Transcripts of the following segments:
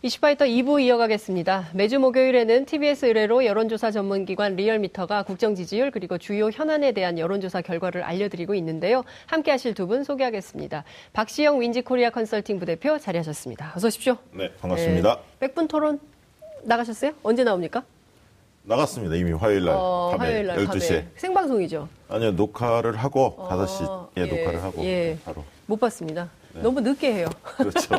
이슈파이터 2부 이어가겠습니다. 매주 목요일에는 TBS 의뢰로 여론조사 전문기관 리얼미터가 국정 지지율 그리고 주요 현안에 대한 여론조사 결과를 알려드리고 있는데요. 함께 하실 두 분 소개하겠습니다. 박시영 윈지코리아 컨설팅 부대표 자리하셨습니다. 어서 오십시오. 네, 반갑습니다. 네, 백분 토론 나가셨어요? 언제 나옵니까? 나갔습니다. 이미 화요일 날 어, 밤에 화요일 날 12시에. 밤에. 생방송이죠? 아니요, 녹화를 하고 어, 5시에 예, 녹화를 하고 예. 바로. 못 봤습니다. 너무 늦게 해요. 그렇죠.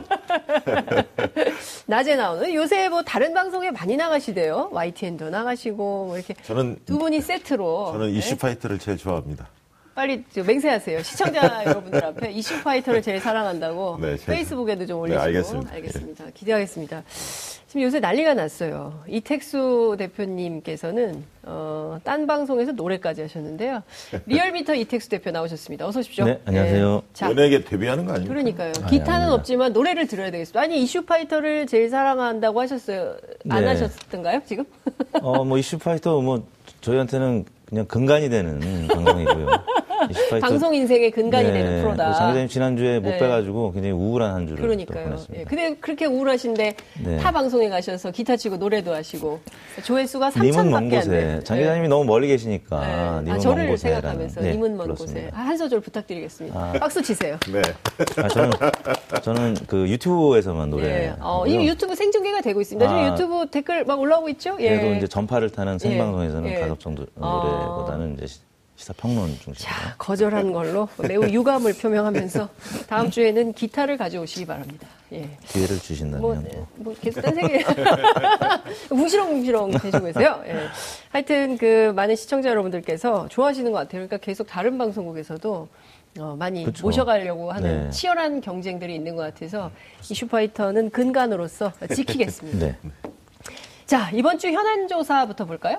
낮에 나오는 요새 뭐 다른 방송에 많이 나가시대요. YTN도 나가시고 뭐 이렇게 저는 두 분이 세트로 저는 네? 이슈 파이터를 제일 좋아합니다. 빨리 저 맹세하세요. 시청자 여러분들 앞에 이슈 파이터를 제일 사랑한다고 네, 페이스북에도 좀 네, 올리시고 알겠습니다. 알겠습니다. 기대하겠습니다. 지금 요새 난리가 났어요. 이택수 대표님께서는 어, 딴 방송에서 노래까지 하셨는데요. 리얼미터 이택수 대표 나오셨습니다. 어서 오십시오. 네, 안녕하세요. 자, 연예계 데뷔하는 거 아닙니까? 그러니까요. 아니, 기타는 아닙니다. 없지만 노래를 들어야 되겠습니다. 아니 이슈 파이터를 제일 사랑한다고 하셨어요. 안 네. 하셨던가요 지금? 어, 뭐 이슈 파이터 뭐 저희한테는 그냥 근간이 되는 방송이고요. 방송 인생의 근간이 네, 되는 프로다. 장 기자님 지난주에 못 네. 빼가지고 굉장히 우울한 한 주를 또 그러니까요. 보냈습니다. 예. 근데 그렇게 우울하신데 네. 타 방송에 가셔서 기타 치고 노래도 하시고 조회수가 님은 먼 3천밖에 안 곳에 돼요. 장 기자님이 너무 멀리 계시니까 네. 님은 아, 먼 저를 생각하면서 네, 님은 먼 그렇습니다. 곳에 아, 한 소절 부탁드리겠습니다. 아. 박수 치세요. 네. 아, 저는 저는 그 유튜브에서만 노래. 예. 어, 이미 유튜브 생중계가 되고 있습니다. 지금 아. 유튜브 댓글 막 올라오고 있죠? 예. 그래도 이제 전파를 타는 생방송에서는 예. 가급 정도 아. 노래보다는 이제 시- 시사 평론 중심으로. 자, 거절한 걸로 매우 유감을 표명하면서 다음 주에는 기타를 가져오시기 바랍니다. 예. 기회를 주신다면 뭐, 뭐. 뭐 계속 딴 생각 뭉시렁뭉시렁 되시고 계세요. 예. 하여튼 그 많은 시청자 여러분들께서 좋아하시는 것 같아요. 그러니까 계속 다른 방송국에서도 어, 많이 그쵸. 모셔가려고 하는 네. 치열한 경쟁들이 있는 것 같아서 이슈파이터는 근간으로서 지키겠습니다. 네. 자, 이번 주 현안 조사부터 볼까요?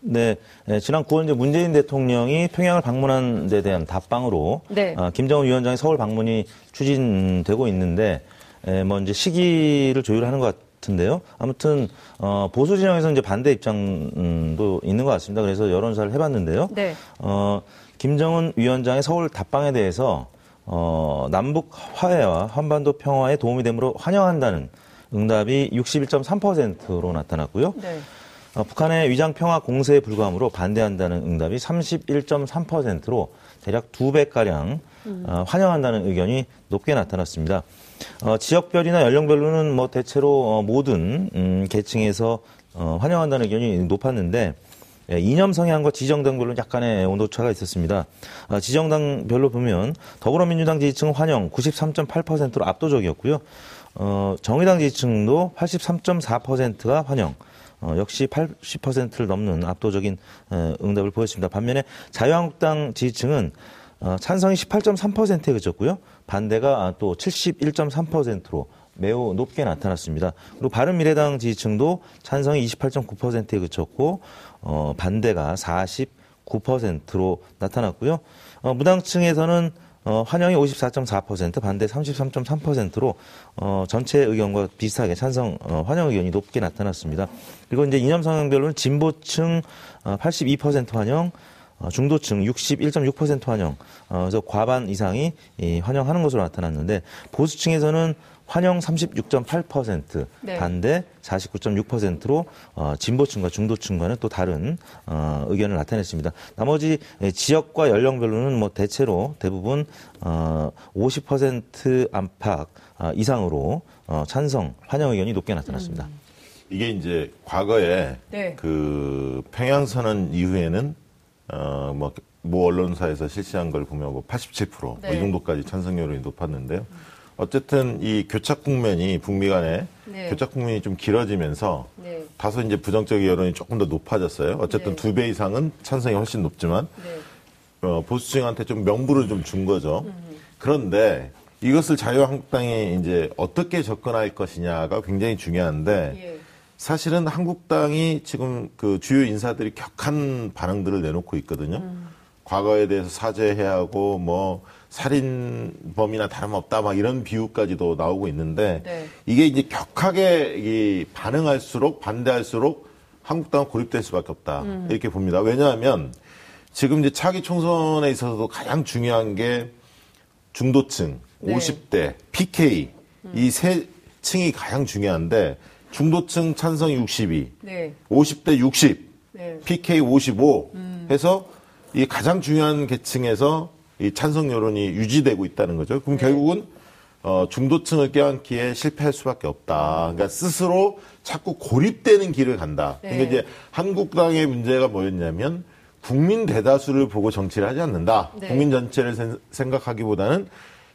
네, 네, 지난 9월 이제 문재인 대통령이 평양을 방문한 데 대한 답방으로 네. 아, 김정은 위원장의 서울 방문이 추진되고 있는데 에, 뭐 이제 시기를 조율하는 것 같은데요. 아무튼 어, 보수 진영에서 이제 반대 입장도 있는 것 같습니다. 그래서 여론조사를 해봤는데요. 네. 어, 김정은 위원장의 서울 답방에 대해서 어, 남북 화해와 한반도 평화에 도움이 되므로 환영한다는 응답이 61.3%로 나타났고요. 네. 어, 북한의 위장 평화 공세에 불과하므로 반대한다는 응답이 31.3%로 대략 두 배가량 어, 환영한다는 의견이 높게 나타났습니다. 어, 지역별이나 연령별로는 뭐 대체로 어, 모든 음, 계층에서 어, 환영한다는 의견이 높았는데 예, 이념 성향과 지정당별로 약간의 온도차가 있었습니다. 어, 지정당별로 보면 더불어민주당 지지층은 환영 93.8%로 압도적이었고요. 어, 정의당 지지층도 83.4%가 환영, 어, 역시 80%를 넘는 압도적인 어, 응답을 보였습니다. 반면에 자유한국당 지지층은 어, 찬성이 18.3%에 그쳤고요. 반대가 또 71.3%로 매우 높게 나타났습니다. 그리고 바른미래당 지지층도 찬성이 28.9%에 그쳤고 어, 반대가 49%로 나타났고요. 어, 무당층에서는 어, 환영이 54.4%, 반대 33.3%로 어, 전체 의견과 비슷하게 찬성 어, 환영 의견이 높게 나타났습니다. 그리고 이제 이념 성향별로는 진보층 어, 82% 환영, 어, 중도층 61.6% 환영, 어, 그래서 과반 이상이 이 환영하는 것으로 나타났는데 보수층에서는 환영 36.8%, 네. 반대 49.6%로 어, 진보층과 중도층과는 또 다른 어, 의견을 나타냈습니다. 나머지 예, 지역과 연령별로는 뭐 대체로 대부분 어, 50% 안팎 아, 이상으로 어, 찬성 환영 의견이 높게 나타났습니다. 이게 이제 과거에 네. 그 평양 선언 이후에는 어, 뭐, 모 언론사에서 실시한 걸 보면 뭐 87%, 뭐 네. 이 정도까지 찬성률이 높았는데요. 어쨌든 이 교착 국면이 북미 간에 네. 교착 국면이 좀 길어지면서 네. 다소 이제 부정적 여론이 조금 더 높아졌어요. 어쨌든 네. 두배 이상은 찬성이 훨씬 높지만 네. 어, 보수층한테 좀 명분을 좀 준 거죠. 그런데 이것을 자유한국당이 이제 어떻게 접근할 것이냐가 굉장히 중요한데 예. 사실은 한국당이 지금 그 주요 인사들이 격한 반응들을 내놓고 있거든요. 과거에 대해서 사죄해야 하고 뭐 살인범이나 다름없다 막 이런 비유까지도 나오고 있는데 네. 이게 이제 격하게 이 반응할수록 반대할수록 한국당은 고립될 수밖에 없다 이렇게 봅니다. 왜냐하면 지금 이제 차기 총선에 있어서도 가장 중요한 게 중도층, 네. 50대, PK 이세 층이 가장 중요한데 중도층 찬성이 62, 네. 50대 60, 네. PK 55 해서 이 가장 중요한 계층에서 이 찬성 여론이 유지되고 있다는 거죠. 그럼 결국은 어, 중도층을 껴안기에 실패할 수밖에 없다. 그러니까 스스로 자꾸 고립되는 길을 간다. 네. 그러니까 이제 한국당의 문제가 뭐였냐면 국민 대다수를 보고 정치를 하지 않는다. 네. 국민 전체를 생- 생각하기보다는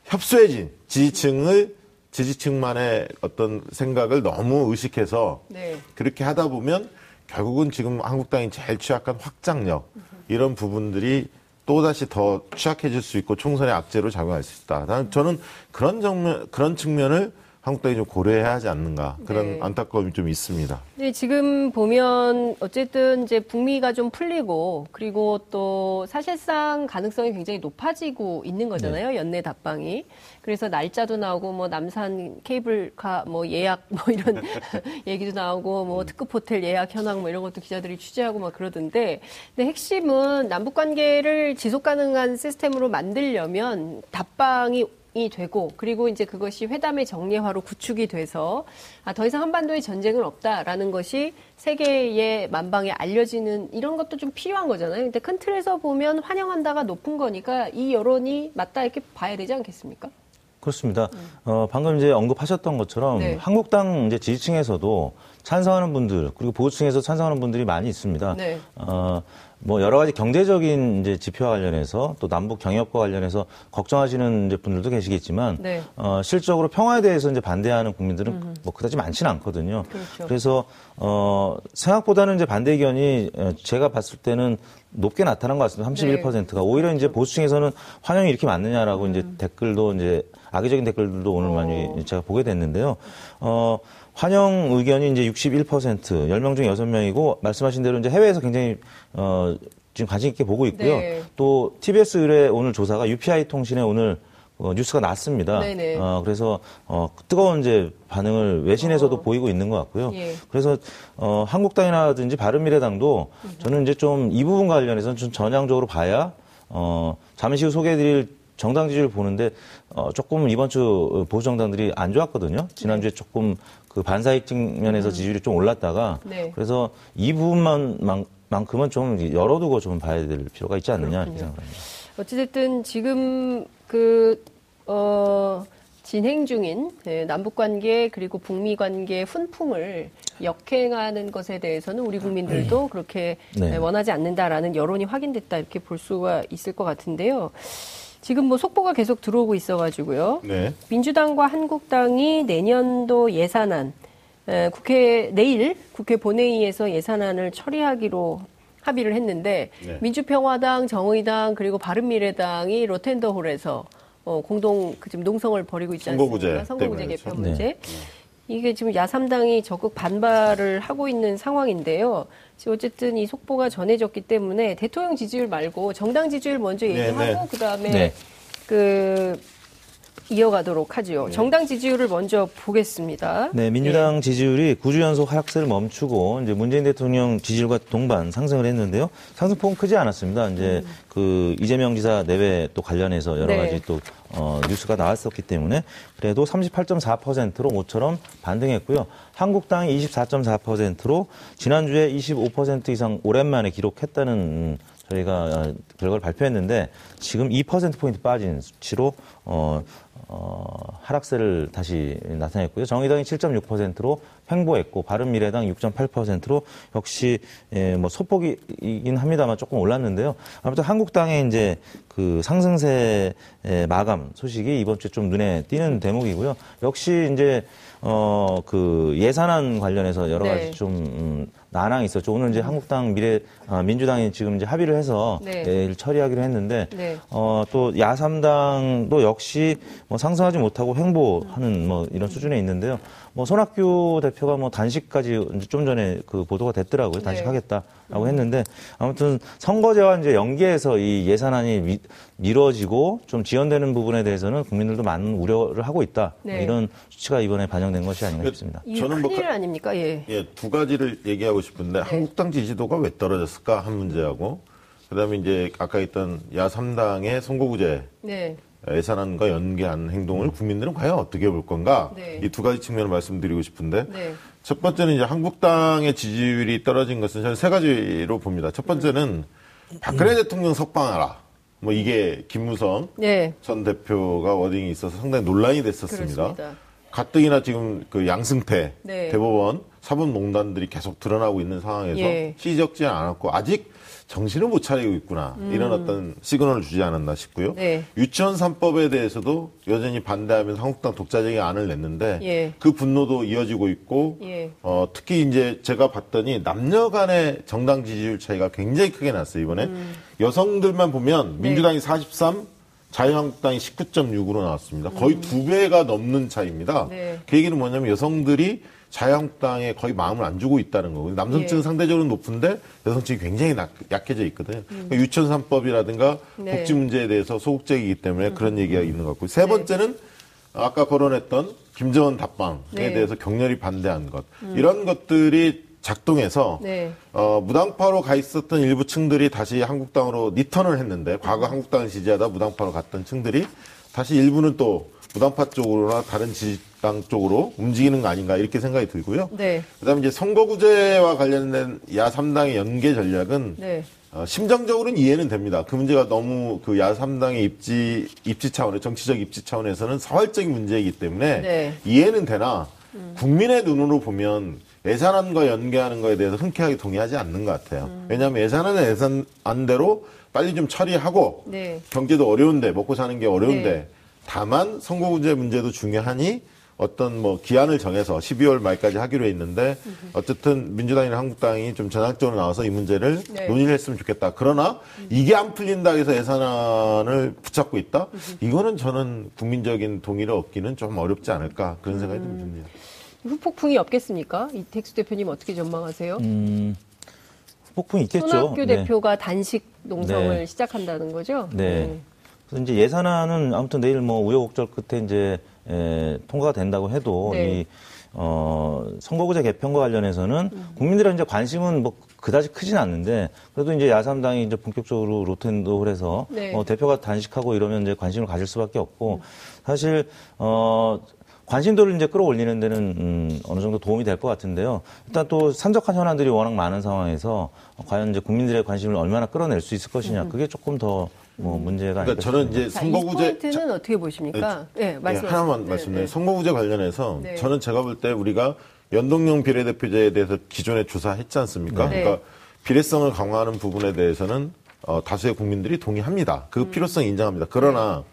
협소해진 지지층을 지지층만의 어떤 생각을 너무 의식해서 네. 그렇게 하다 보면 결국은 지금 한국당이 제일 취약한 확장력 이런 부분들이 또다시 더 취약해질 수 있고 총선의 악재로 작용할 수 있다. 난 저는 그런 정면, 그런 측면을 한국당이 좀 고려해야 하지 않는가 그런 네. 안타까움이 좀 있습니다. 네, 지금 보면 어쨌든 이제 북미가 좀 풀리고 그리고 또 사실상 가능성이 굉장히 높아지고 있는 거잖아요. 네. 연내 답방이. 그래서 날짜도 나오고 뭐 남산 케이블카 뭐 예약 뭐 이런 얘기도 나오고 음. 뭐 특급 호텔 예약 현황 뭐 이런 것도 기자들이 취재하고 막 그러던데 근데 핵심은 남북 관계를 지속 가능한 시스템으로 만들려면 답방이 이 되고 그리고 이제 그것이 회담의 정례화로 구축이 돼서 아, 더 이상 한반도에 전쟁은 없다라는 것이 세계의 만방에 알려지는 이런 것도 좀 필요한 거잖아요. 근데 큰 틀에서 보면 환영한다가 높은 거니까 이 여론이 맞다 이렇게 봐야 되지 않겠습니까? 그렇습니다. 어, 방금 이제 언급하셨던 것처럼 네. 한국당 이제 지지층에서도 찬성하는 분들 그리고 보수층에서 찬성하는 분들이 많이 있습니다. 네. 어, 뭐 여러 가지 경제적인 이제 지표와 관련해서 또 남북 경협과 관련해서 걱정하시는 이제 분들도 계시겠지만 네. 어, 실적으로 평화에 대해서 이제 반대하는 국민들은 뭐 그다지 많지는 않거든요. 그렇죠. 그래서 어, 생각보다는 이제 반대 의견이 어, 제가 봤을 때는 높게 나타난 것 같습니다. 31%가 오히려 이제 보수층에서는 환영이 이렇게 많느냐라고 이제 댓글도 이제 악의적인 댓글들도 오늘 많이 제가 보게 됐는데요. 어, 환영 의견이 이제 61%, 10명 중 6명이고 말씀하신 대로 이제 해외에서 굉장히 어, 지금 관심 있게 보고 있고요. 네. 또 TBS 의뢰 오늘 조사가 UPI 통신에 오늘 어, 뉴스가 났습니다. 네네. 어, 그래서 어, 뜨거운 이제 반응을 외신에서도 어. 보이고 있는 것 같고요. 예. 그래서 어, 한국당이라든지 바른미래당도 저는 이제 좀 이 부분 관련해서는 좀 전향적으로 봐야 어, 잠시 후 소개해드릴 정당 지지를 보는데 어, 조금 이번 주 보수 정당들이 안 좋았거든요. 지난주에 네. 조금 그 반사익 측면에서 지지율이 좀 올랐다가 음. 네. 그래서 이 부분만 만, 만큼은 좀 열어두고 좀 봐야 될 필요가 있지 않느냐 이렇게. 생각합니다. 어찌됐든 지금 그, 어, 진행 중인 예, 남북 관계 그리고 북미 관계 훈풍을 역행하는 것에 대해서는 우리 국민들도 그렇게 네. 예, 원하지 않는다라는 여론이 확인됐다 이렇게 볼 수가 있을 것 같은데요. 지금 뭐 속보가 계속 들어오고 있어가지고요. 네. 민주당과 한국당이 내년도 예산안 에, 국회 내일 국회 본회의에서 예산안을 처리하기로 합의를 했는데 네. 민주평화당, 정의당 그리고 바른미래당이 로텐더홀에서 어, 공동 그 지금 농성을 벌이고 있지 않습니까? 선거구제 개편 그렇죠. 문제. 이게 지금 야삼당이 적극 반발을 하고 있는 상황인데요. 지금 어쨌든 이 속보가 전해졌기 때문에 대통령 지지율 말고 정당 지지율 먼저 네, 얘기하고 네. 그다음에 네. 그 이어가도록 하지요. 정당 지지율을 먼저 보겠습니다. 네, 민주당 지지율이 9주 연속 하락세를 멈추고 이제 문재인 대통령 지지율과 동반 상승을 했는데요. 상승폭은 크지 않았습니다. 이제 그 이재명 지사 내외 또 관련해서 여러 네. 가지 또 어, 뉴스가 나왔었기 때문에 그래도 38.4%로 모처럼 반등했고요. 한국당이 24.4%로 지난주에 25% 이상 오랜만에 기록했다는 음, 저희가 어, 결과를 발표했는데 지금 2%포인트 빠진 수치로 어, 어, 하락세를 다시 나타냈고요. 정의당이 7.6%로 횡보했고 바른미래당 6.8%로 역시 예, 뭐 소폭이긴 합니다만 조금 올랐는데요. 아무튼 한국당의 이제 그 상승세 의 마감 소식이 이번 주에 좀 눈에 띄는 대목이고요. 역시 이제 어 그 예산안 관련해서 여러 가지 네. 좀 음, 난항이 있었죠. 오늘 이제 한국당 미래 아, 민주당이 지금 이제 합의를 해서 네. 내일 처리하기로 했는데 네. 어, 또 야삼당도 역시 뭐 상승하지 못하고 횡보하는 뭐 이런 수준에 있는데요. 뭐 손학규 대표가 뭐 단식까지 이제 좀 전에 그 보도가 됐더라고요. 네. 단식하겠다라고 했는데 아무튼 선거제와 이제 연계해서 이 예산안이 미, 미뤄지고 좀 지연되는 부분에 대해서는 국민들도 많은 우려를 하고 있다. 뭐 네. 이런 수치가 이번에 반영된 것이 아닌가 싶습니다. 이 저는 뭐 큰일 가- 아닙니까? 예. 예, 두 가지를 얘기하고 싶은데 한국당 지지도가 왜 떨어졌을까 한 문제하고 그다음에 이제 아까 있던 야삼당의 선거구제 네. 예산안과 연계한 행동을 국민들은 과연 어떻게 볼 건가? 네. 이 두 가지 측면을 말씀드리고 싶은데 네. 첫 번째는 이제 한국당의 지지율이 떨어진 것은 저는 세 가지로 봅니다. 첫 번째는 박근혜 대통령 석방하라. 뭐 이게 김무성 네. 전 대표가 워딩이 있어서 상당히 논란이 됐었습니다. 그렇습니다. 가뜩이나 지금 그 양승태 네. 대법원 사법농단들이 계속 드러나고 있는 상황에서 예. 시적지 않았고 아직 정신을 못 차리고 있구나 이런 어떤 시그널을 주지 않았나 싶고요. 음. 네. 유치원 3법에 대해서도 여전히 반대하면서 한국당 독자적인 안을 냈는데 예. 그 분노도 이어지고 있고 예. 어, 특히 이제 제가 봤더니 남녀 간의 정당 지지율 차이가 굉장히 크게 났어요 이번에 음. 여성들만 보면 네. 민주당이 43 자유한국당이 19.6으로 나왔습니다. 거의 두 배가 넘는 차이입니다. 음. 네. 그 얘기는 뭐냐면 여성들이 자유한국당에 거의 마음을 안 주고 있다는 거고 남성층은 예. 상대적으로 높은데 여성층이 굉장히 낙- 약해져 있거든요. 그러니까 유치원 3법이라든가 음. 네. 복지 문제에 대해서 소극적이기 때문에 그런 얘기가 있는 것 같고 세 번째는 아까 거론했던 김정은 답방에 네. 음. 대해서 격렬히 반대한 것 이런 것들이 작동해서 네. 어, 무당파로 가 있었던 일부 층들이 다시 한국당으로 리턴을 했는데 과거 한국당을 지지하다 무당파로 갔던 층들이 다시 일부는 또 무당파 쪽으로나 다른 지지당 쪽으로 움직이는 거 아닌가 이렇게 생각이 들고요. 네. 그다음에 이제 선거구제와 관련된 야 3당의 연계 전략은 네. 어, 심정적으로는 이해는 됩니다. 그 문제가 너무 그 야 3당의 입지 입지 차원의 정치적 입지 차원에서는 사활적인 문제이기 때문에 네. 이해는 되나 국민의 눈으로 보면 예산안과 연계하는 거에 대해서 흔쾌하게 동의하지 않는 것 같아요. 왜냐하면 예산안은 예산안대로 빨리 좀 처리하고 네. 경제도 어려운데 먹고 사는 게 어려운데 네. 다만 선거구제 문제도 중요하니 어떤 뭐 기한을 정해서 12월 말까지 하기로 했는데 어쨌든 민주당이나 한국당이 좀 전향적으로 나와서 이 문제를 네. 논의를 했으면 좋겠다. 그러나 이게 안 풀린다 해서 예산안을 붙잡고 있다? 이거는 저는 국민적인 동의를 얻기는 좀 어렵지 않을까 그런 생각이 좀 듭니다. 후폭풍이 없겠습니까? 이택수 대표님 어떻게 전망하세요? 음, 폭풍이 있겠죠. 손학규 네. 대표가 단식 농성을 네. 시작한다는 거죠? 네. 그래서 이제 예산안은 아무튼 내일 뭐 우여곡절 끝에 이제 에, 통과가 된다고 해도 네. 이 어, 선거구제 개편과 관련해서는 국민들의 이제 관심은 뭐 그다지 크진 않는데 그래도 이제 야삼당이 이제 본격적으로 로텐도 해서 네. 어, 대표가 단식하고 이러면 이제 관심을 가질 수밖에 없고 사실 어 관심도를 이제 끌어올리는 데는 음, 어느 정도 도움이 될 것 같은데요. 일단 또 산적한 현안들이 워낙 많은 상황에서 과연 이제 국민들의 관심을 얼마나 끌어낼 수 있을 것이냐 그게 조금 더 뭐 문제가 그러니까 저는. 이제 선거구제 포인트는 어떻게 보십니까? 네, 예, 말씀 하나만 말씀드려요. 선거구제 관련해서 네. 저는 제가 볼 때 우리가 연동형 비례대표제에 대해서 기존에 조사했지 않습니까? 네. 그러니까 비례성을 강화하는 부분에 대해서는 어, 다수의 국민들이 동의합니다. 음. 그 필요성 인정합니다. 그러나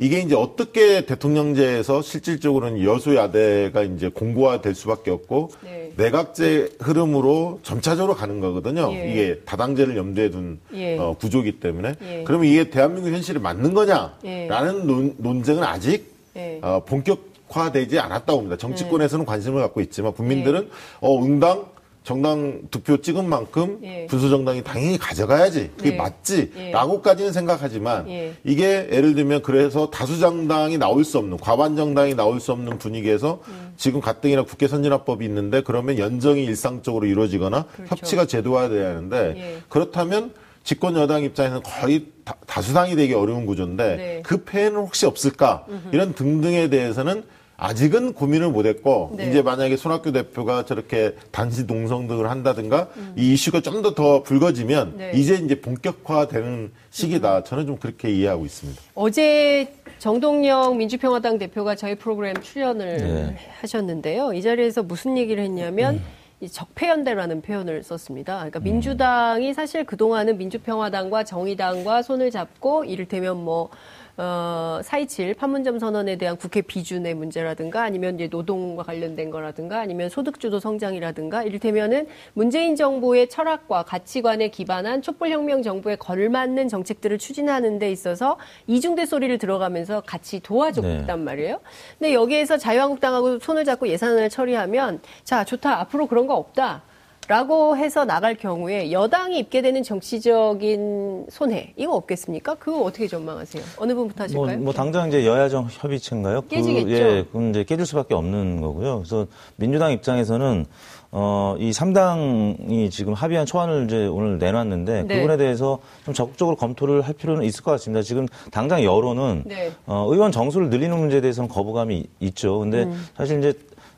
이게 이제 어떻게 대통령제에서 실질적으로는 여수야대가 이제 공고화될 수밖에 없고 네. 내각제 흐름으로 점차적으로 가는 거거든요. 예. 이게 다당제를 염두에 둔 예. 어, 구조이기 때문에 예. 그러면 이게 대한민국 현실에 맞는 거냐라는 예. 논, 논쟁은 아직 예. 어, 본격화되지 않았다고 봅니다. 정치권에서는 관심을 갖고 있지만 국민들은 예. 어 응당 정당 득표 찍은 만큼 예. 분수정당이 당연히 가져가야지 그게 예. 맞지라고까지는 생각하지만 예. 이게 예를 들면 그래서 다수정당이 나올 수 없는 과반정당이 나올 수 없는 분위기에서 음. 지금 가뜩이나 국회 선진화법이 있는데 그러면 연정이 일상적으로 이루어지거나 그렇죠. 협치가 제도화돼야 하는데 예. 그렇다면 집권 여당 입장에서는 거의 다, 수당이 되기 어려운 구조인데 네. 그 폐해는 혹시 없을까 이런 등등에 대해서는 아직은 고민을 못했고 네. 이제 만약에 손학규 대표가 저렇게 단시 동성 등을 한다든가 이 이슈가 좀 더 더 불거지면 음. 네. 이제 이제 본격화되는 시기다 저는 좀 그렇게 이해하고 있습니다. 어제 정동영 민주평화당 대표가 저희 프로그램 출연을 네. 하셨는데요. 이 자리에서 무슨 얘기를 했냐면 이 적폐연대라는 표현을 썼습니다. 그러니까 민주당이 사실 그동안은 민주평화당과 정의당과 손을 잡고 이를테면 뭐 어, 4.27 판문점 선언에 대한 국회 비준의 문제라든가 아니면 이제 노동과 관련된 거라든가 아니면 소득주도 성장이라든가 이를테면은 문재인 정부의 철학과 가치관에 기반한 촛불혁명 정부에 걸맞는 정책들을 추진하는 데 있어서 이중대 소리를 들어가면서 같이 도와줬단 네. 말이에요. 근데 여기에서 자유한국당하고 손을 잡고 예산을 처리하면 자, 좋다. 앞으로 그런 거 없다. 라고 해서 나갈 경우에 여당이 입게 되는 정치적인 손해 이거 없겠습니까? 그거 어떻게 전망하세요? 어느 분부터 뭐, 하실까요? 뭐 당장 이제 여야정 협의체인가요? 깨지겠죠. 그, 예, 그건 이제 깨질 수밖에 없는 거고요. 그래서 민주당 입장에서는 어, 이 3당이 지금 합의한 초안을 이제 오늘 내놨는데 네. 그분에 대해서 좀 적극적으로 검토를 할 필요는 있을 것 같습니다. 지금 당장 여론은 네. 어, 의원 정수를 늘리는 문제에 대해서는 거부감이 있- 있죠. 근데 음. 사실 이제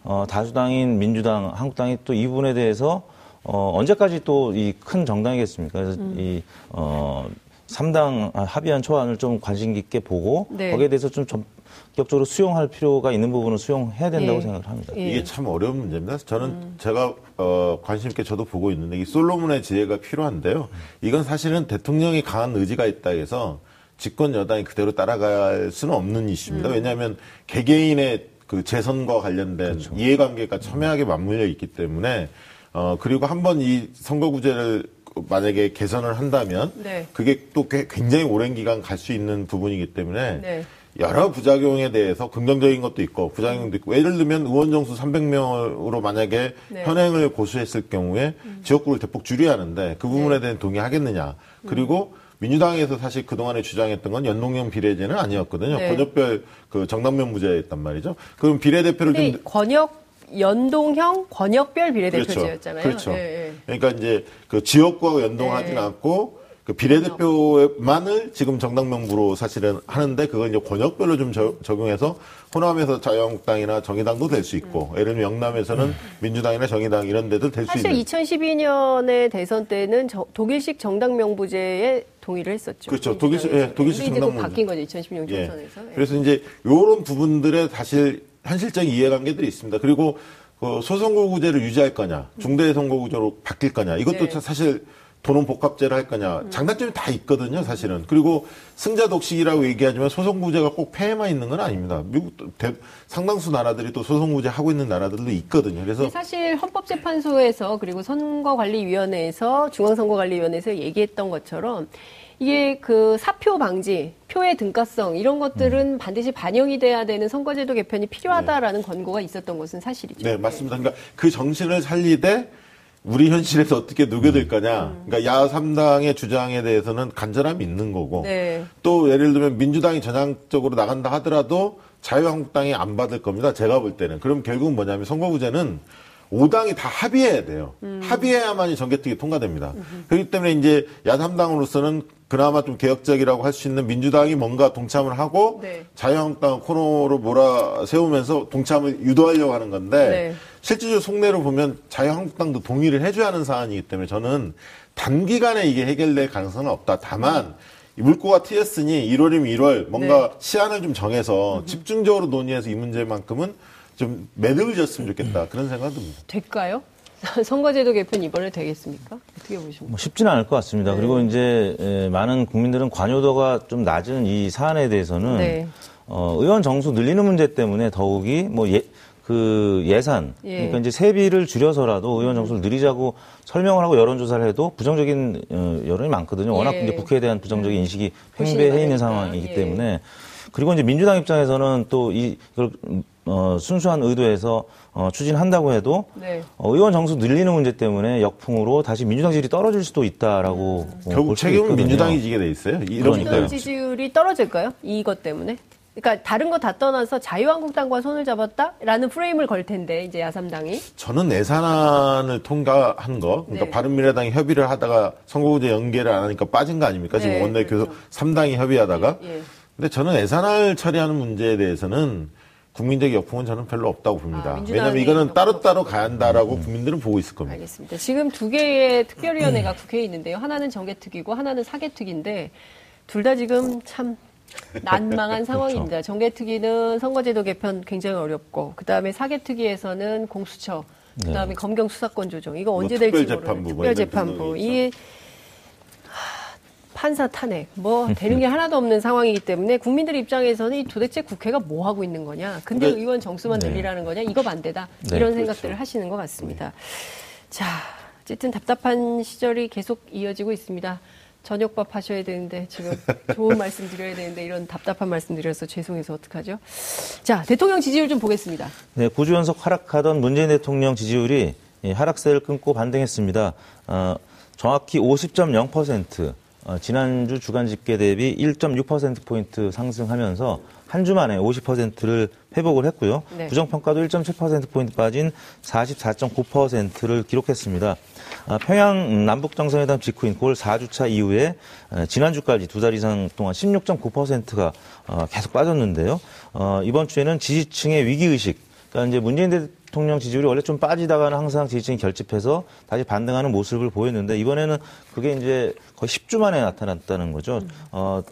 어, 다수당인 민주당, 한국당이 또 이 부분에 대해서 어, 언제까지 또 이 큰 정당이겠습니까? 그래서 음. 이 어, 3당 합의한 초안을 좀 관심 깊게 보고 네. 거기에 대해서 좀 전격적으로 수용할 필요가 있는 부분은 수용해야 된다고 예. 생각을 합니다. 예. 이게 참 어려운 문제입니다. 저는 제가 어, 관심 있게 저도 보고 있는데 이 솔로몬의 지혜가 필요한데요. 이건 사실은 대통령이 강한 의지가 있다 해서 집권 여당이 그대로 따라갈 수는 없는 이슈입니다. 왜냐하면 개개인의 그 재선과 관련된 이해관계가 첨예하게 맞물려 있기 때문에 어 그리고 한번 이 선거구제를 만약에 개선을 한다면 네. 그게 또 꽤- 굉장히 오랜 기간 갈 수 있는 부분이기 때문에 네. 여러 부작용에 대해서 긍정적인 것도 있고 부작용도 있고 예를 들면 의원 정수 300명으로 만약에 네. 현행을 고수했을 경우에 지역구를 대폭 줄여야 하는데 그 부분에 대한 동의하겠느냐 그리고 민주당에서 사실 그동안에 주장했던 건 연동형 비례제는 아니었거든요. 네. 권역별 그 정당명 무제였단 말이죠. 그럼 비례대표를 좀 권역 연동형 권역별 비례대표제였잖아요. 그렇죠. 예, 예. 그러니까 이제 그 지역구하고 연동하진 네. 않고 그 비례대표만을 지금 정당 명부로 사실은 하는데 그걸 이제 권역별로 좀 저- 적용해서 호남에서 자유한국당이나 정의당도 될 수 있고 예를 들면 영남에서는 민주당이나 정의당 이런 데도 될수 사실 있는 2012년에 대선 때는 저- 독일식 정당 명부제에 동의를 했었죠. 그렇죠. 독일식- 예, 독일식 정당 바뀐 거죠. 2016년 예. 총선에서. 예. 그래서 이제 요런 부분들에 사실 현실적인 이해관계들이 있습니다. 그리고 그 소선거구제를 유지할 거냐, 중대 선거구제로 바뀔 거냐, 이것도 네. 사실 도는 복합제를 할 거냐, 장단점이 다 있거든요, 사실은. 그리고 승자 독식이라고 얘기하지만 소선구제가 꼭 폐해만 있는 건 아닙니다. 미국 대, 상당수 나라들이 또 소선구제 하고 있는 나라들도 있거든요. 그래서 사실 헌법재판소에서 그리고 선거관리위원회에서 중앙선거관리위원회에서 얘기했던 것처럼 이게 그 사표 방지, 표의 등가성 이런 것들은 반드시 반영이 돼야 되는 선거제도 개편이 필요하다라는 권고가 있었던 것은 사실이죠. 네, 맞습니다. 그러니까 그 정신을 살리되 우리 현실에서 어떻게 녹여들 거냐. 그러니까 야 3당의 주장에 대해서는 간절함이 있는 거고. 네. 또 예를 들면 민주당이 전향적으로 나간다 하더라도 자유한국당이 안 받을 겁니다. 제가 볼 때는. 그럼 결국은 뭐냐면 선거구제는 5당이 다 합의해야 돼요. 합의해야만이 전개특위 통과됩니다. 그렇기 때문에 이제 야3당으로서는 그나마 좀 개혁적이라고 할 수 있는 민주당이 뭔가 동참을 하고 네. 자유한국당 코너로 몰아 세우면서 동참을 유도하려고 하는 건데 네. 실질적으로 속내로 보면 자유한국당도 동의를 해줘야 하는 사안이기 때문에 저는 단기간에 이게 해결될 가능성은 없다. 다만 이 물꼬가 트였으니 1월이면 1월 뭔가 네. 시한을 좀 정해서 집중적으로 논의해서 이 문제만큼은 좀 매듭을 졌으면 좋겠다. 그런 생각이 듭니다. 될까요? 선거제도 개편 이번에 되겠습니까? 어떻게 보십니까? 뭐 쉽지는 않을 것 같습니다. 네. 그리고 이제 에, 많은 국민들은 관여도가 좀 낮은 이 사안에 대해서는 네. 어, 의원 정수 늘리는 문제 때문에 더욱이 뭐 예, 그 예산 예. 그러니까 이제 세비를 줄여서라도 의원 정수를 늘리자고 설명을 하고 여론조사를 해도 부정적인 어, 여론이 많거든요. 워낙 예. 이제 국회에 대한 부정적인 인식이 불신이 팽배해 있는. 상황이기 예. 때문에 그리고 이제 민주당 입장에서는 또 이- 이걸 어, 순수한 의도에서 어, 추진한다고 해도 네. 어, 의원 정수 늘리는 문제 때문에 역풍으로 다시 민주당 지지율이 떨어질 수도 있다라고 어, 결국 책임은. 민주당이 지게 돼 있어요. 이러니까요. 그러니까요. 지지율이 떨어질까요? 이것 때문에? 그러니까 다른 거 다 떠나서 자유한국당과 손을 잡았다라는 프레임을 걸 텐데 이제 야삼당이 저는 예산안을 통과한 거, 그러니까 네. 바른미래당이 협의를 하다가 선거구제 연계를 안 하니까 빠진 거 아닙니까? 지금 네, 원내 그렇죠. 교섭 3당이 협의하다가. 예. 근데 저는 예산안을 처리하는 문제에 대해서는 국민적 역풍은 저는 별로 없다고 봅니다. 아, 왜냐하면 이거는 따로따로 가야 한다라고 국민들은 보고 있을 겁니다. 알겠습니다. 지금 두 개의 특별위원회가 국회에 있는데요. 하나는 정개특위고 하나는 사개특위인데 둘 다 지금 참 난망한 상황입니다. 정개특위는 선거제도 개편 굉장히 어렵고 그다음에 사개특위에서는 공수처 그다음에 검경 수사권 조정 이거 언제 뭐 될지 특별재판부 모르는 특별재판부 하, 판사 탄핵 뭐 되는 게 하나도 없는 상황이기 때문에 국민들 입장에서는 이 도대체 국회가 뭐 하고 있는 거냐 근데 근데- 의원 정수만 네. 늘리라는 거냐 이거 반대다 네, 이런 그렇죠. 생각들을 하시는 것 같습니다. 자, 어쨌든 답답한 시절이 계속 이어지고 있습니다. 저녁밥 하셔야 되는데 지금 좋은 말씀 드려야 되는데 이런 답답한 말씀 드려서 죄송해서 어떡하죠? 자, 대통령 지지율 좀 보겠습니다. 네, 9주 연속 하락하던 문재인 대통령 지지율이 예, 하락세를 끊고 반등했습니다. 어, 정확히 50.0% 어, 지난주 주간 집계 대비 1.6%포인트 상승하면서 한 주 만에 50%를 회복을 했고요. 네. 부정평가도 1.7%포인트 빠진 44.9%를 기록했습니다. 아, 평양 남북정상회담 직후인 9월 4주차 이후에 에, 지난주까지 두 달 이상 동안 16.9%가 어, 계속 빠졌는데요. 어, 이번 주에는 지지층의 위기의식, 그러니까 이제 문재인 대통령 지지율이 원래 좀 빠지다가는 항상 지지층이 결집해서 다시 반등하는 모습을 보였는데 이번에는 그게 이제 거의 10주 만에 나타났다는 거죠. 어,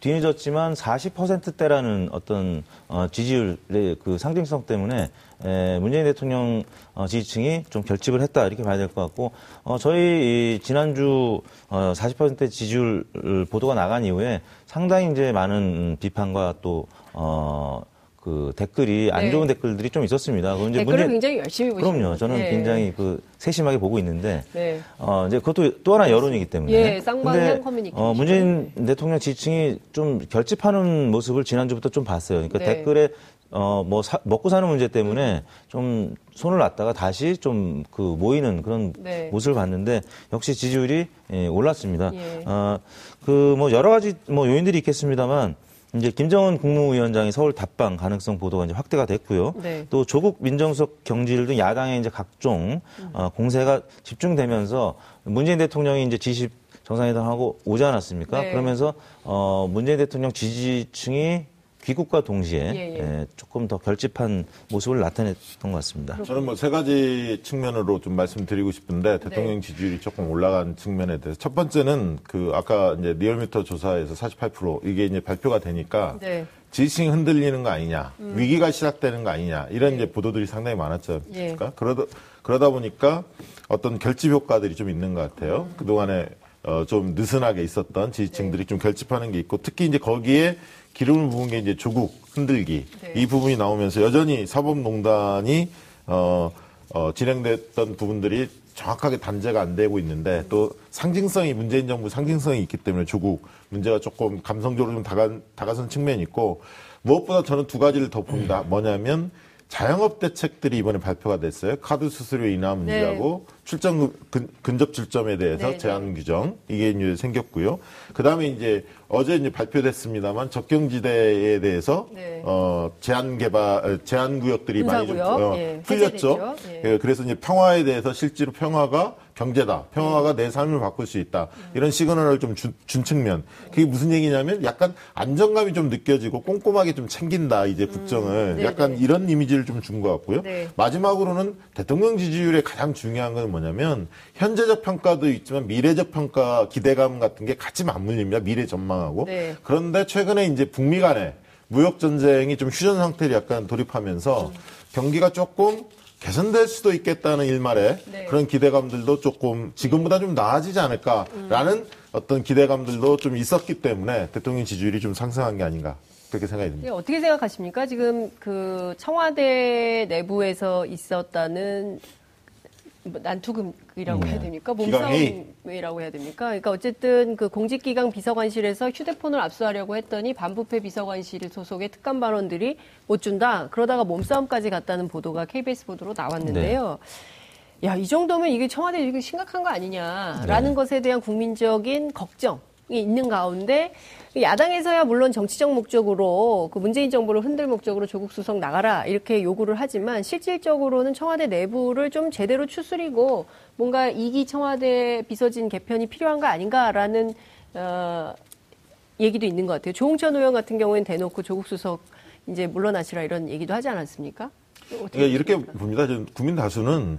뒤늦었지만 40%대라는 어떤 어, 지지율의 그 상징성 때문에 에, 문재인 대통령 어, 지지층이 좀 결집을 했다 이렇게 봐야 될 것 같고 어, 저희 이 지난주 어, 40% 지지율 보도가 나간 이후에 상당히 이제 많은 비판과 또 어, 그 댓글이 안 네. 좋은 댓글들이 좀 있었습니다. 그건 이제 댓글을 문재- 굉장히 열심히 보시는 그럼요. 저는 예. 굉장히 그 세심하게 보고 있는데 네. 어, 이제 그것도 또 하나 여론이기 때문에. 예, 쌍방향 근데, 커뮤니케이션. 어, 문재인 대통령 지지층이 좀 결집하는 모습을 지난주부터 좀 봤어요. 그러니까 네. 댓글에 어, 뭐, 사- 먹고 사는 문제 때문에 좀 손을 놨다가 다시 좀 그 모이는 그런 네. 모습을 봤는데 역시 지지율이 예, 올랐습니다. 예. 어, 그 뭐 여러 가지 뭐 요인들이 있겠습니다만 이제 김정은 국무위원장이 서울 답방 가능성 보도가 이제 확대가 됐고요. 네. 또 조국 민정수석 경질 등 야당의 이제 각종 어, 공세가 집중되면서 문재인 대통령이 이제 G10 정상회담하고 오지 않았습니까? 네. 그러면서 어, 문재인 대통령 지지층이 귀국과 동시에 예, 예. 예, 조금 더 결집한 모습을 나타냈던 것 같습니다. 저는 뭐 세 가지 측면으로 좀 말씀드리고 싶은데 대통령 네. 지지율이 조금 올라간 측면에 대해서 첫 번째는 그 아까 이제 리얼미터 조사에서 48% 이게 이제 발표가 되니까 네. 지지층이 흔들리는 거 아니냐, 위기가 시작되는 거 아니냐 이런 이제 보도들이 상당히 않습니까? 예. 그러다 그러다 보니까 어떤 결집 효과들이 좀 있는 것 같아요. 그 동안에 어, 좀 느슨하게 있었던 지지층들이 좀 결집하는 게 있고 특히 이제 거기에 기름을 부은 게 이제 조국 흔들기 네. 이 부분이 나오면서 여전히 사법농단이 어, 어, 진행됐던 부분들이 정확하게 단죄가 안 되고 있는데 또 상징성이 문재인 정부 상징성이 있기 때문에 조국 문제가 조금 감성적으로 좀 다가, 다가선 측면이 있고 무엇보다 저는 두 가지를 더 봅니다. 뭐냐면 자영업 대책들이 이번에 발표가 됐어요. 카드 수수료 인하 문제하고 출전 근, 근접 출점에 대해서 네, 네. 제한 규정 이게 이제 생겼고요. 그 다음에 이제 어제 이제 발표됐습니다만 적경지대에 대해서 네. 어, 제한 개발 어, 제한 구역들이 많이 좀 어, 예, 풀렸죠. 예. 예, 그래서 이제 평화에 대해서 실제로 평화가 경제다. 평화가 내 삶을 바꿀 수 있다. 이런 시그널을 좀 준, 준 측면. 그게 무슨 얘기냐면 약간 안정감이 좀 느껴지고 꼼꼼하게 좀 챙긴다. 이제 국정을. 네, 약간 네. 이런 이미지를 좀 준 것 같고요. 네. 마지막으로는 대통령 지지율의 가장 중요한 건 뭐냐면 현재적 평가도 있지만 미래적 평가 기대감 같은 게 같이 맞물립니다. 미래 전망하고. 네. 그런데 최근에 이제 북미 간에 무역 전쟁이 좀 휴전 상태를 약간 돌입하면서 경기가 조금 개선될 수도 있겠다는 일말에 네. 그런 기대감들도 조금 지금보다 좀 나아지지 않을까라는 어떤 기대감들도 좀 있었기 때문에 대통령 지지율이 좀 상승한 게 아닌가 그렇게 생각이 듭니다. 예, 어떻게 생각하십니까? 지금 그 청와대 내부에서 있었다는 뭐 난투극이라고 해야 됩니까? 기강회의. 몸싸움이라고 해야 됩니까? 그러니까 어쨌든 그 공직기강 비서관실에서 휴대폰을 압수하려고 했더니 반부패 비서관실 소속의 특감 반원들이 못 준다. 그러다가 몸싸움까지 갔다는 보도가 KBS 보도로 나왔는데요. 야, 이 정도면 이게 청와대 이게 심각한 거 아니냐라는 네. 것에 대한 국민적인 걱정이 있는 가운데 야당에서야 물론 정치적 목적으로 그 문재인 정부를 흔들 목적으로 조국 수석 나가라 이렇게 요구를 하지만 실질적으로는 청와대 내부를 좀 제대로 추스리고 뭔가 이기 청와대 비서진 개편이 필요한 거 아닌가라는 어, 얘기도 있는 것 같아요. 조홍천 의원 같은 경우에는 대놓고 조국 수석 이제 물러나시라 이런 얘기도 하지 않았습니까? 어떻게 그러니까 이렇게? 봅니다. 국민 다수는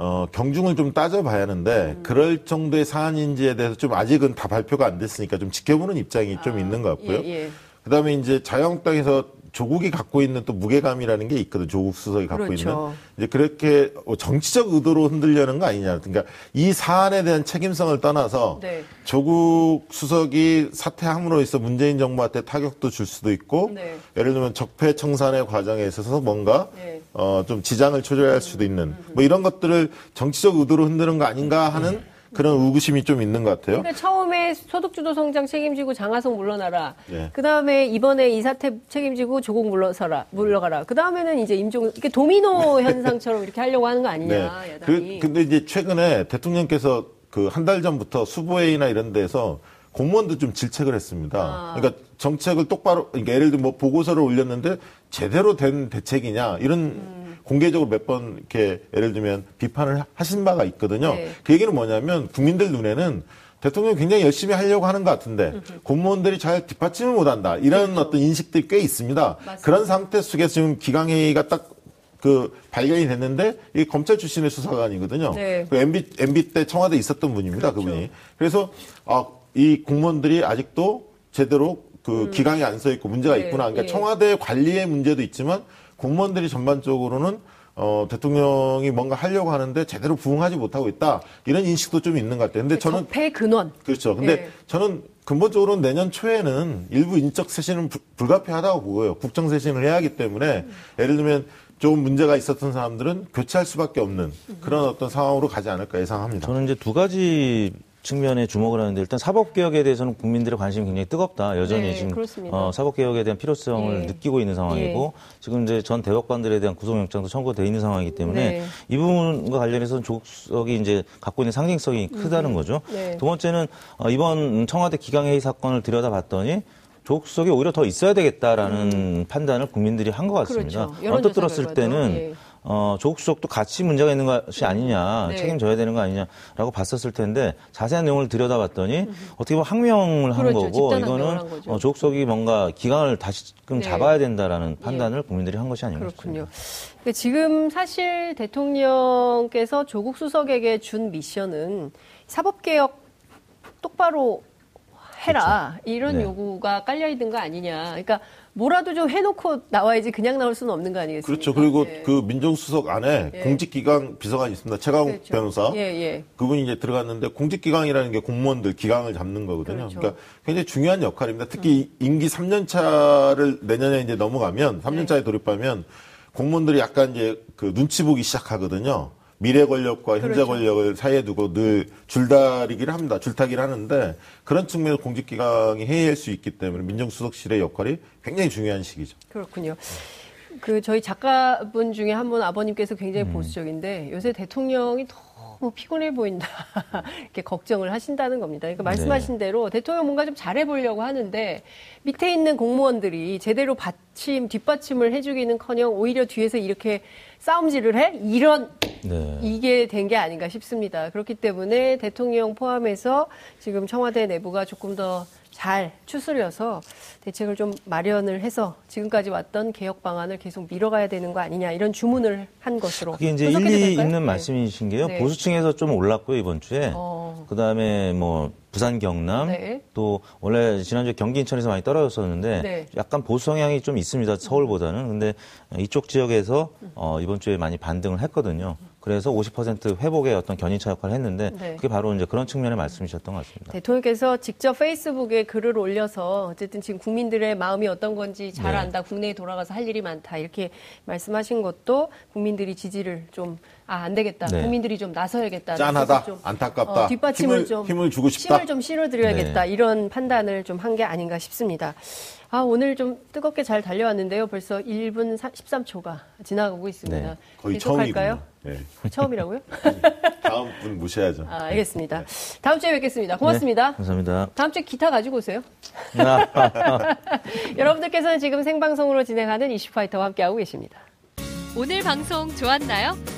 어, 경중을 좀 따져봐야 하는데 그럴 정도의 사안인지에 대해서 좀 아직은 다 발표가 안 됐으니까 좀 지켜보는 입장이 좀 있는 것 같고요. 예, 예. 그다음에 이제 자유한국당에서 조국이 갖고 있는 또 무게감이라는 게 있거든. 조국 수석이 갖고 그렇죠. 있는 이제 그렇게 어, 정치적 의도로 흔들려는 거 아니냐. 그러니까 이 사안에 대한 책임성을 떠나서 네. 조국 수석이 사퇴함으로 해서 문재인 정부한테 타격도 줄 수도 있고 네. 예를 들면 적폐 청산의 과정에 있어서 뭔가 네. 어, 좀 지장을 초래할 수도 있는 뭐 이런 것들을 정치적 의도로 흔드는 거 아닌가 하는 그런 의구심이 좀 있는 것 같아요. 그러니까 처음에 소득주도 성장 책임지고 장하성 물러나라. 예. 그 다음에 이번에 이 사태 책임지고 조국 물러서라, 물러가라. 그 다음에는 이제 임종, 이게 도미노 현상처럼 이렇게 하려고 하는 거 아니냐. 네. 그, 근데 이제 최근에 대통령께서 그 한 달 전부터 수보회의나 이런 데서 공무원도 좀 질책을 했습니다. 아. 그러니까 정책을 똑바로, 그러니까 예를 들면 뭐 보고서를 올렸는데 제대로 된 대책이냐 이런 음. 공개적으로 몇 번 이렇게 예를 들면 비판을 하신 바가 있거든요. 네. 그 얘기는 뭐냐면 국민들 눈에는 대통령이 굉장히 열심히 하려고 하는 것 같은데 공무원들이 잘 뒷받침을 못한다 이런 어떤 인식들이 꽤 있습니다. 그렇죠. 맞습니다. 그런 상태 속에서 지금 기강회의가 딱 그 발견이 됐는데 이게 검찰 출신의 수사관이거든요. 네. 그 MB MB 때 청와대 에 있었던 분입니다. 그렇죠. 그분이 그래서 아, 이 공무원들이 아직도 제대로 그 기강이 안 써 있고 문제가 네, 있구나. 그러니까 예. 청와대 관리의 문제도 있지만 공무원들이 전반적으로는 어, 대통령이 뭔가 하려고 하는데 제대로 부응하지 못하고 있다. 이런 인식도 좀 있는 것 같아요. 근데 저는 적폐 근원. 그렇죠. 근데 예. 저는 근본적으로 내년 초에는 일부 인적 쇄신은 불- 불가피하다고 보고요. 국정 쇄신을 해야 하기 때문에 예를 들면 조금 문제가 있었던 사람들은 교체할 수밖에 없는 그런 어떤 상황으로 가지 않을까 예상합니다. 저는 이제 두 가지 측면에 주목을 하는데 일단 사법개혁에 대해서는 국민들의 관심이 굉장히 뜨겁다. 여전히 네, 지금. 어, 사법개혁에 대한 필요성을 예. 느끼고 있는 상황이고 지금 이제 전 대법관들에 대한 구속영장도 청구돼 있는 상황이기 때문에 네. 이 부분과 관련해서는 조국석이 이제 갖고 있는 상징성이 크다는 거죠. 네. 두 번째는 어, 이번 청와대 기강회의 사건을 들여다봤더니 조국석이 오히려 더 있어야 되겠다라는 판단을 국민들이 한 것 같습니다. 음. 그렇죠. 언뜻 들었을. 때는 예. 어, 조국 수석도 같이 문제가 있는 것이 아니냐, 네. 책임져야 되는 거 아니냐라고 봤었을 텐데 자세한 내용을 들여다봤더니 어떻게 보면 항명을 한 그렇죠. 거고 이거는 한. 어, 조국석이 뭔가 기강을 다시금 네. 잡아야 된다라는 판단을 국민들이 한 것이 아닌가. 그렇군요. 근데 지금 사실 대통령께서 조국 수석에게 준 미션은 사법개혁 똑바로 해라 이런 네. 요구가 깔려 있는 거 아니냐. 그러니까 뭐라도 좀 해놓고 나와야지 그냥 나올 수는 없는 거 아니겠습니까? 그렇죠. 그리고 예. 그 민정수석 안에 예. 공직기강 비서관이 있습니다. 최강 그렇죠. 변호사. 예, 예. 그분이 이제 들어갔는데 공직기강이라는 게 공무원들 기강을 잡는 거거든요. 그렇죠. 그러니까 굉장히 중요한 역할입니다. 특히 임기 3년 차를 내년에 이제 넘어가면 3년 네. 차에 돌입하면 공무원들이 약간 이제 그 눈치 보기 시작하거든요. 미래 권력과 현재 그렇죠. 권력을 사이에 두고 늘 줄다리기를 합니다. 줄타기를 하는데 그런 측면에서 공직기강이 해이할 수 있기 때문에 민정수석실의 역할이 굉장히 중요한 시기죠. 그렇군요. 그 저희 작가분 중에 한 분 아버님께서 굉장히 음. 보수적인데 요새 대통령이 너무 피곤해 보인다 이렇게 걱정을 하신다는 겁니다. 그러니까 말씀하신 네. 대로 대통령 뭔가 좀 잘해 보려고 하는데 밑에 있는 공무원들이 제대로 받침 뒷받침을 해주기는커녕 오히려 뒤에서 이렇게 싸움질을 해 이런 네. 이게 된 게 아닌가 싶습니다. 그렇기 때문에 대통령 포함해서 지금 청와대 내부가 조금 더 잘 추스려서 대책을 좀 마련을 해서 지금까지 왔던 개혁 방안을 계속 밀어가야 되는 거 아니냐 이런 주문을 한 것으로 그게 이제 일리? 있는 네. 말씀이신 게요. 네. 보수층에서 좀 올랐고요 이번 주에. 어. 그다음에 뭐 부산 경남 네. 또 원래 지난주 에 경기 인천에서 많이 떨어졌었는데 네. 약간 보수 성향이 좀 있습니다 서울보다는 근데 이쪽 지역에서 어, 이번 주에 많이 반등을 했거든요. 그래서 50% 회복의 어떤 견인차 역할을 했는데 네. 그게 바로 이제 그런 측면의 말씀이셨던 것 같습니다. 대통령께서 직접 페이스북에 글을 올려서 어쨌든 지금 국민들의 마음이 어떤 건지 잘 네. 안다. 국내에 돌아가서 할 일이 많다. 이렇게 말씀하신 것도 국민들이 지지를 좀 아, 안 되겠다. 네. 국민들이 좀 나서야겠다. 짠하다. 좀, 안타깝다. 어, 뒷받침을 힘을- 좀 힘을 주고 싶다. 힘을 좀 실어드려야겠다. 네. 이런 판단을 좀 한 게 아닌가 싶습니다. 아, 오늘 좀 뜨겁게 잘 달려왔는데요. 벌써 1분 13초가 지나가고 있습니다. 네. 거의? 처음이군요. 네. 처음이라고요? 다음 분 모셔야죠. 아, 알겠습니다. 다음 주에 뵙겠습니다. 고맙습니다. 네, 감사합니다. 다음 주에 기타 가지고 오세요. 여러분들께서는 지금 생방송으로 진행하는 이슈파이터와 함께하고 계십니다. 오늘 방송 좋았나요?